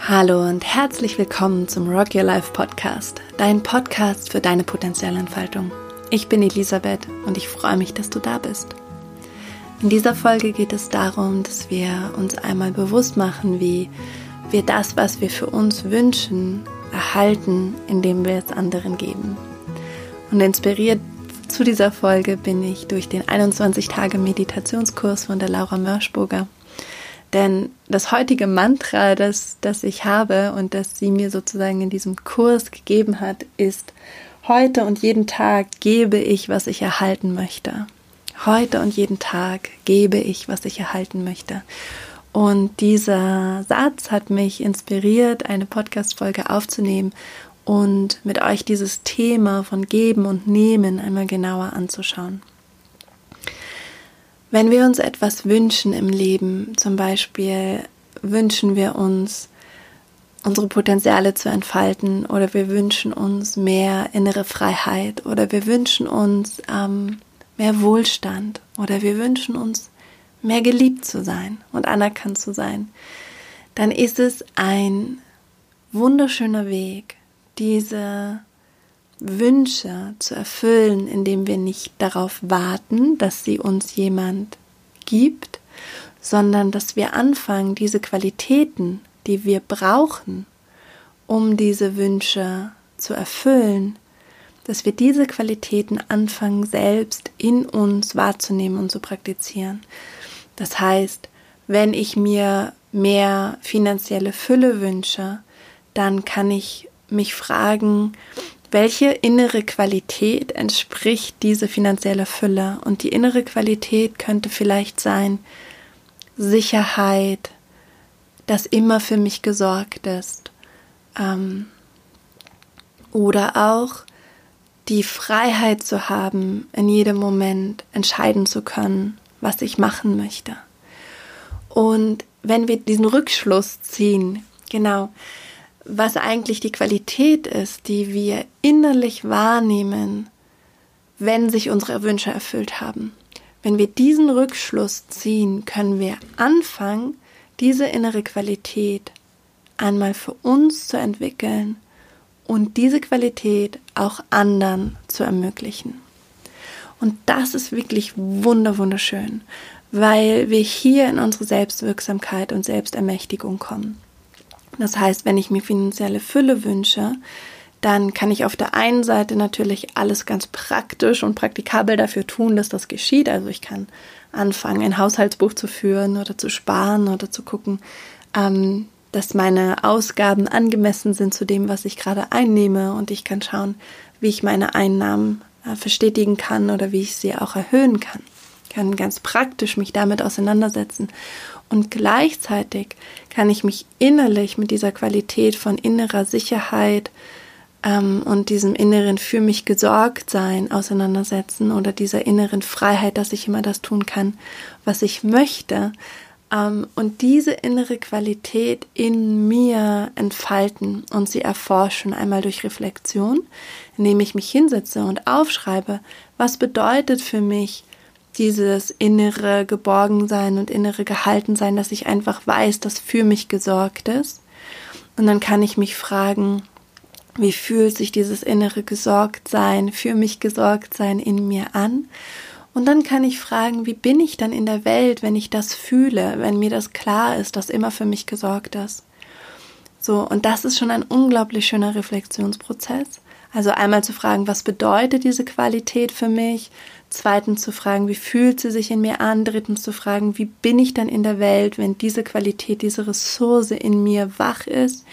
Hallo und herzlich willkommen zum Rock Your Life Podcast, dein Podcast für deine Potenzialentfaltung. Ich bin Elisabeth und ich freue mich, dass du da bist. In dieser Folge geht es darum, dass wir uns einmal bewusst machen, wie wir das, was wir für uns wünschen, erhalten, indem wir es anderen geben. Und inspiriert zu dieser Folge bin ich durch den 21 Tage Meditationskurs von der Laura Mörschburger denn das heutige Mantra, das, das ich habe und das sie mir sozusagen in diesem Kurs gegeben hat, ist, heute und jeden Tag gebe ich, was ich erhalten möchte. Heute und jeden Tag gebe ich, was ich erhalten möchte. Und dieser Satz hat mich inspiriert, eine Podcast-Folge aufzunehmen und mit euch dieses Thema von Geben und Nehmen einmal genauer anzuschauen. Wenn wir uns etwas wünschen im Leben, zum Beispiel wünschen wir uns, unsere Potenziale zu entfalten oder wir wünschen uns mehr innere Freiheit oder wir wünschen uns ähm, mehr Wohlstand oder wir wünschen uns mehr geliebt zu sein und anerkannt zu sein, dann ist es ein wunderschöner Weg, diese Wünsche zu erfüllen, indem wir nicht darauf warten, dass sie uns jemand gibt, sondern dass wir anfangen, diese Qualitäten, die wir brauchen, um diese Wünsche zu erfüllen, dass wir diese Qualitäten anfangen, selbst in uns wahrzunehmen und zu praktizieren. Das heißt, wenn ich mir mehr finanzielle Fülle wünsche, dann kann ich mich fragen, welche innere Qualität entspricht diese finanzielle Fülle? Und die innere Qualität könnte vielleicht sein Sicherheit, dass immer für mich gesorgt ist. Ähm, oder auch die Freiheit zu haben, in jedem Moment entscheiden zu können, was ich machen möchte. Und wenn wir diesen Rückschluss ziehen, genau, was eigentlich die Qualität ist, die wir innerlich wahrnehmen, wenn sich unsere Wünsche erfüllt haben. Wenn wir diesen Rückschluss ziehen, können wir anfangen, diese innere Qualität einmal für uns zu entwickeln und diese Qualität auch anderen zu ermöglichen. Und das ist wirklich wunder wunderschön, weil wir hier in unsere Selbstwirksamkeit und Selbstermächtigung kommen. Das heißt, wenn ich mir finanzielle Fülle wünsche, dann kann ich auf der einen Seite natürlich alles ganz praktisch und praktikabel dafür tun, dass das geschieht. Also ich kann anfangen, ein Haushaltsbuch zu führen oder zu sparen oder zu gucken, ähm, dass meine Ausgaben angemessen sind zu dem, was ich gerade einnehme. Und ich kann schauen, wie ich meine Einnahmen äh, verstetigen kann oder wie ich sie auch erhöhen kann. Kann ganz praktisch mich damit auseinandersetzen. Und gleichzeitig kann ich mich innerlich mit dieser Qualität von innerer Sicherheit ähm, und diesem inneren für mich gesorgt sein auseinandersetzen oder dieser inneren Freiheit, dass ich immer das tun kann, was ich möchte. Ähm, und diese innere Qualität in mir entfalten und sie erforschen, einmal durch Reflexion, indem ich mich hinsetze und aufschreibe, was bedeutet für mich dieses innere Geborgensein und innere Gehaltensein, dass ich einfach weiß, dass für mich gesorgt ist. Und dann kann ich mich fragen, wie fühlt sich dieses innere Gesorgtsein, für mich Gesorgtsein in mir an? Und dann kann ich fragen, wie bin ich dann in der Welt, wenn ich das fühle, wenn mir das klar ist, dass immer für mich gesorgt ist? So, und das ist schon ein unglaublich schöner Reflexionsprozess. Also einmal zu fragen, was bedeutet diese Qualität für mich? Zweitens zu fragen, wie fühlt sie sich in mir an? Drittens zu fragen, wie bin ich dann in der Welt, wenn diese Qualität, diese Ressource in mir wach ist?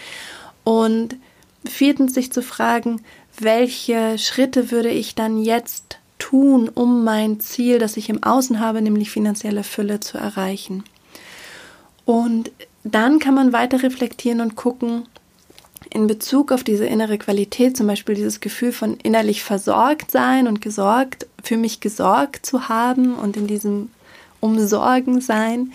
Und viertens sich zu fragen, welche Schritte würde ich dann jetzt tun, um mein Ziel, das ich im Außen habe, nämlich finanzielle Fülle zu erreichen? Und dann kann man weiter reflektieren und gucken, in Bezug auf diese innere Qualität, zum Beispiel dieses Gefühl von innerlich versorgt sein und gesorgt, für mich gesorgt zu haben und in diesem Umsorgen sein,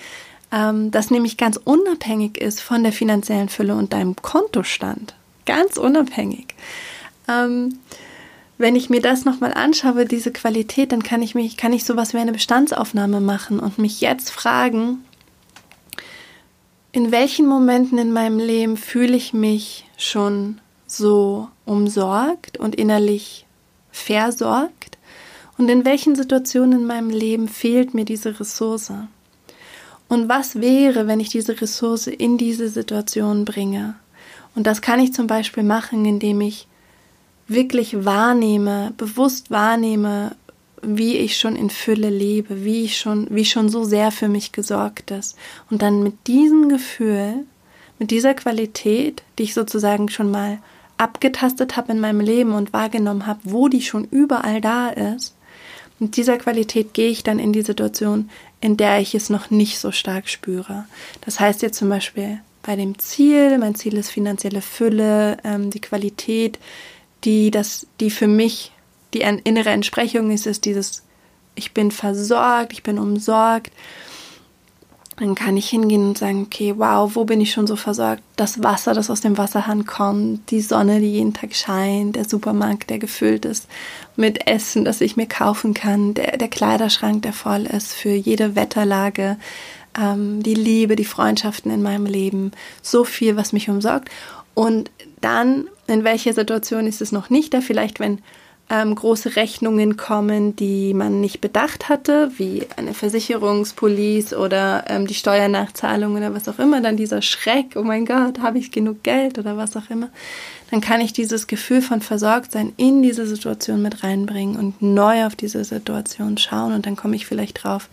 ähm, das nämlich ganz unabhängig ist von der finanziellen Fülle und deinem Kontostand. Ganz unabhängig. Ähm, wenn ich mir das nochmal anschaue, diese Qualität, dann kann ich mich, kann ich sowas wie eine Bestandsaufnahme machen und mich jetzt fragen, in welchen Momenten in meinem Leben fühle ich mich schon so umsorgt und innerlich versorgt und in welchen Situationen in meinem Leben fehlt mir diese Ressource. Und was wäre, wenn ich diese Ressource in diese Situation bringe? Und das kann ich zum Beispiel machen, indem ich wirklich wahrnehme, bewusst wahrnehme, wie ich schon in Fülle lebe, wie ich schon, wie schon so sehr für mich gesorgt ist. Und dann mit diesem Gefühl, mit dieser Qualität, die ich sozusagen schon mal abgetastet habe in meinem Leben und wahrgenommen habe, wo die schon überall da ist, mit dieser Qualität gehe ich dann in die Situation, in der ich es noch nicht so stark spüre. Das heißt jetzt zum Beispiel bei dem Ziel, mein Ziel ist finanzielle Fülle, ähm, die Qualität, die das, die für mich die innere Entsprechung ist, ist dieses, ich bin versorgt, ich bin umsorgt. Dann kann ich hingehen und sagen, okay, wow, wo bin ich schon so versorgt? Das Wasser, das aus dem Wasserhahn kommt, die Sonne, die jeden Tag scheint, der Supermarkt, der gefüllt ist mit Essen, das ich mir kaufen kann, der, der Kleiderschrank, der voll ist für jede Wetterlage, ähm, die Liebe, die Freundschaften in meinem Leben, so viel, was mich umsorgt. Und dann, in welcher Situation ist es noch nicht da? Vielleicht, wenn ähm, große Rechnungen kommen, die man nicht bedacht hatte, wie eine Versicherungspolice oder ähm, die Steuernachzahlung oder was auch immer, dann dieser Schreck, oh mein Gott, habe ich genug Geld oder was auch immer, dann kann ich dieses Gefühl von Versorgtsein in diese Situation mit reinbringen und neu auf diese Situation schauen. Und dann komme ich vielleicht drauf,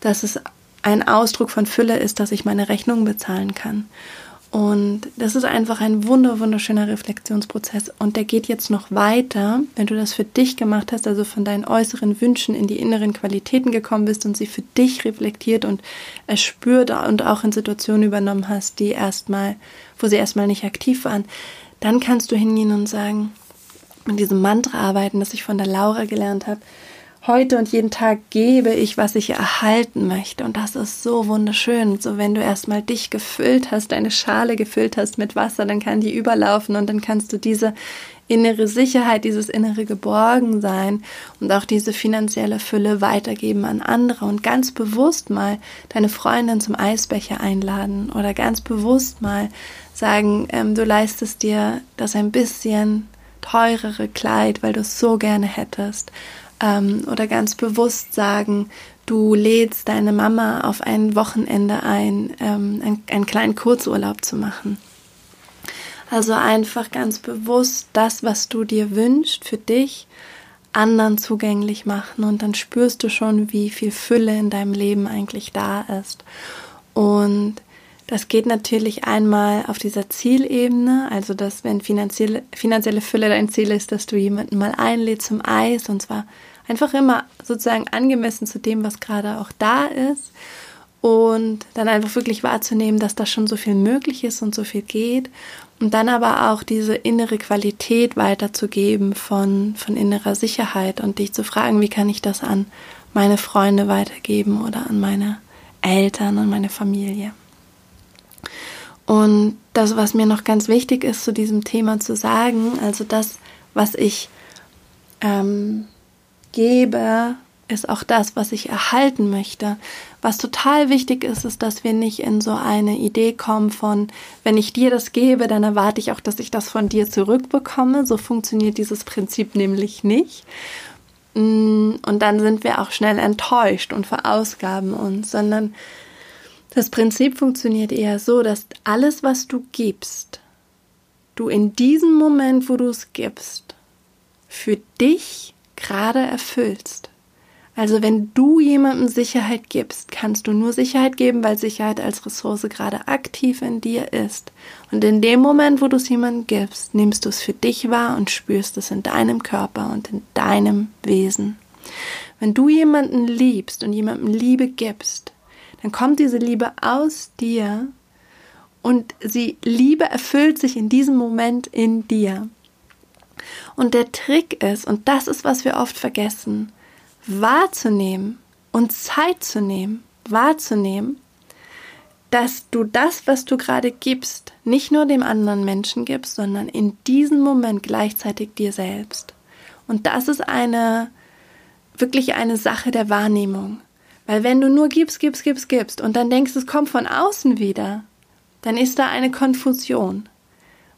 dass es ein Ausdruck von Fülle ist, dass ich meine Rechnungen bezahlen kann. Und das ist einfach ein wunder, wunderschöner Reflexionsprozess. Und der geht jetzt noch weiter, wenn du das für dich gemacht hast, also von deinen äußeren Wünschen in die inneren Qualitäten gekommen bist und sie für dich reflektiert und erspürt und auch in Situationen übernommen hast, die erstmal, wo sie erstmal nicht aktiv waren. Dann kannst du hingehen und sagen, mit diesem Mantra arbeiten, das ich von der Laura gelernt habe, heute und jeden Tag gebe ich, was ich erhalten möchte. Und das ist so wunderschön. So, wenn du erstmal dich gefüllt hast, deine Schale gefüllt hast mit Wasser, dann kann die überlaufen und dann kannst du diese innere Sicherheit, dieses innere Geborgensein und auch diese finanzielle Fülle weitergeben an andere und ganz bewusst mal deine Freundin zum Eisbecher einladen oder ganz bewusst mal sagen, ähm, du leistest dir das ein bisschen teurere Kleid, weil du es so gerne hättest ähm, oder ganz bewusst sagen, du lädst deine Mama auf ein Wochenende ein, ähm, ein, einen kleinen Kurzurlaub zu machen. Also einfach ganz bewusst das, was du dir wünschst für dich, anderen zugänglich machen und dann spürst du schon, wie viel Fülle in deinem Leben eigentlich da ist. Und das geht natürlich einmal auf dieser Zielebene, also dass wenn finanzielle, finanzielle Fülle dein Ziel ist, dass du jemanden mal einlädst zum Eis und zwar einfach immer sozusagen angemessen zu dem, was gerade auch da ist und dann einfach wirklich wahrzunehmen, dass da schon so viel möglich ist und so viel geht und dann aber auch diese innere Qualität weiterzugeben von, von innerer Sicherheit und dich zu fragen, wie kann ich das an meine Freunde weitergeben oder an meine Eltern und meine Familie. Und das, was mir noch ganz wichtig ist, zu diesem Thema zu sagen, also das, was ich ähm, gebe, ist auch das, was ich erhalten möchte. Was total wichtig ist, ist, dass wir nicht in so eine Idee kommen von, wenn ich dir das gebe, dann erwarte ich auch, dass ich das von dir zurückbekomme. So funktioniert dieses Prinzip nämlich nicht. Mm, und dann sind wir auch schnell enttäuscht und verausgaben uns, sondern das Prinzip funktioniert eher so, dass alles, was du gibst, du in diesem Moment, wo du es gibst, für dich gerade erfüllst. Also wenn du jemandem Sicherheit gibst, kannst du nur Sicherheit geben, weil Sicherheit als Ressource gerade aktiv in dir ist. Und in dem Moment, wo du es jemandem gibst, nimmst du es für dich wahr und spürst es in deinem Körper und in deinem Wesen. Wenn du jemanden liebst und jemandem Liebe gibst, dann kommt diese Liebe aus dir und sie Liebe erfüllt sich in diesem Moment in dir. Und der Trick ist, und das ist, was wir oft vergessen, wahrzunehmen und Zeit zu nehmen, wahrzunehmen, dass du das, was du gerade gibst, nicht nur dem anderen Menschen gibst, sondern in diesem Moment gleichzeitig dir selbst. Und das ist eine, wirklich eine Sache der Wahrnehmung. Weil wenn du nur gibst, gibst, gibst, gibst und dann denkst, es kommt von außen wieder, dann ist da eine Konfusion.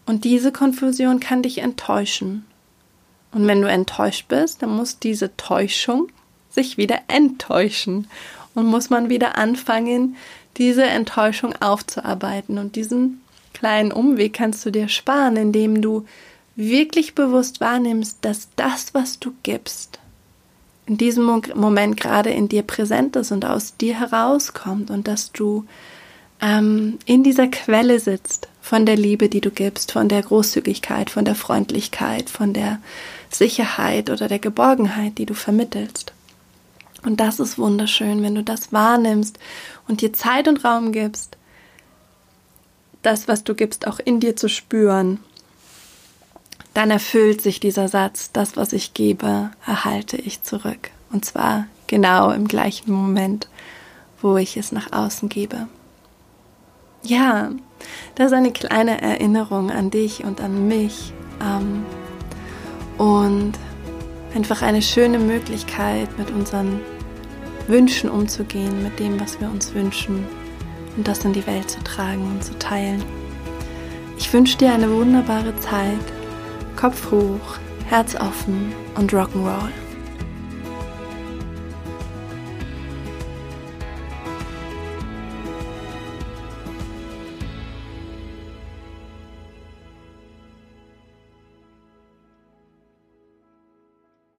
Und diese Konfusion kann dich enttäuschen. Und wenn du enttäuscht bist, dann muss diese Täuschung sich wieder enttäuschen. Und muss man wieder anfangen, diese Enttäuschung aufzuarbeiten. Und diesen kleinen Umweg kannst du dir sparen, indem du wirklich bewusst wahrnimmst, dass das, was du gibst, in diesem Moment gerade in dir präsent ist und aus dir herauskommt und dass du ähm, in dieser Quelle sitzt von der Liebe, die du gibst, von der Großzügigkeit, von der Freundlichkeit, von der Sicherheit oder der Geborgenheit, die du vermittelst. Und das ist wunderschön, wenn du das wahrnimmst und dir Zeit und Raum gibst, das, was du gibst, auch in dir zu spüren, dann erfüllt sich dieser Satz, das, was ich gebe, erhalte ich zurück. Und zwar genau im gleichen Moment, wo ich es nach außen gebe. Ja, das ist eine kleine Erinnerung an dich und an mich. Ähm, und einfach eine schöne Möglichkeit, mit unseren Wünschen umzugehen, mit dem, was wir uns wünschen und das in die Welt zu tragen und zu teilen. Ich wünsche dir eine wunderbare Zeit. Kopf hoch, Herz offen und Rock'n'Roll.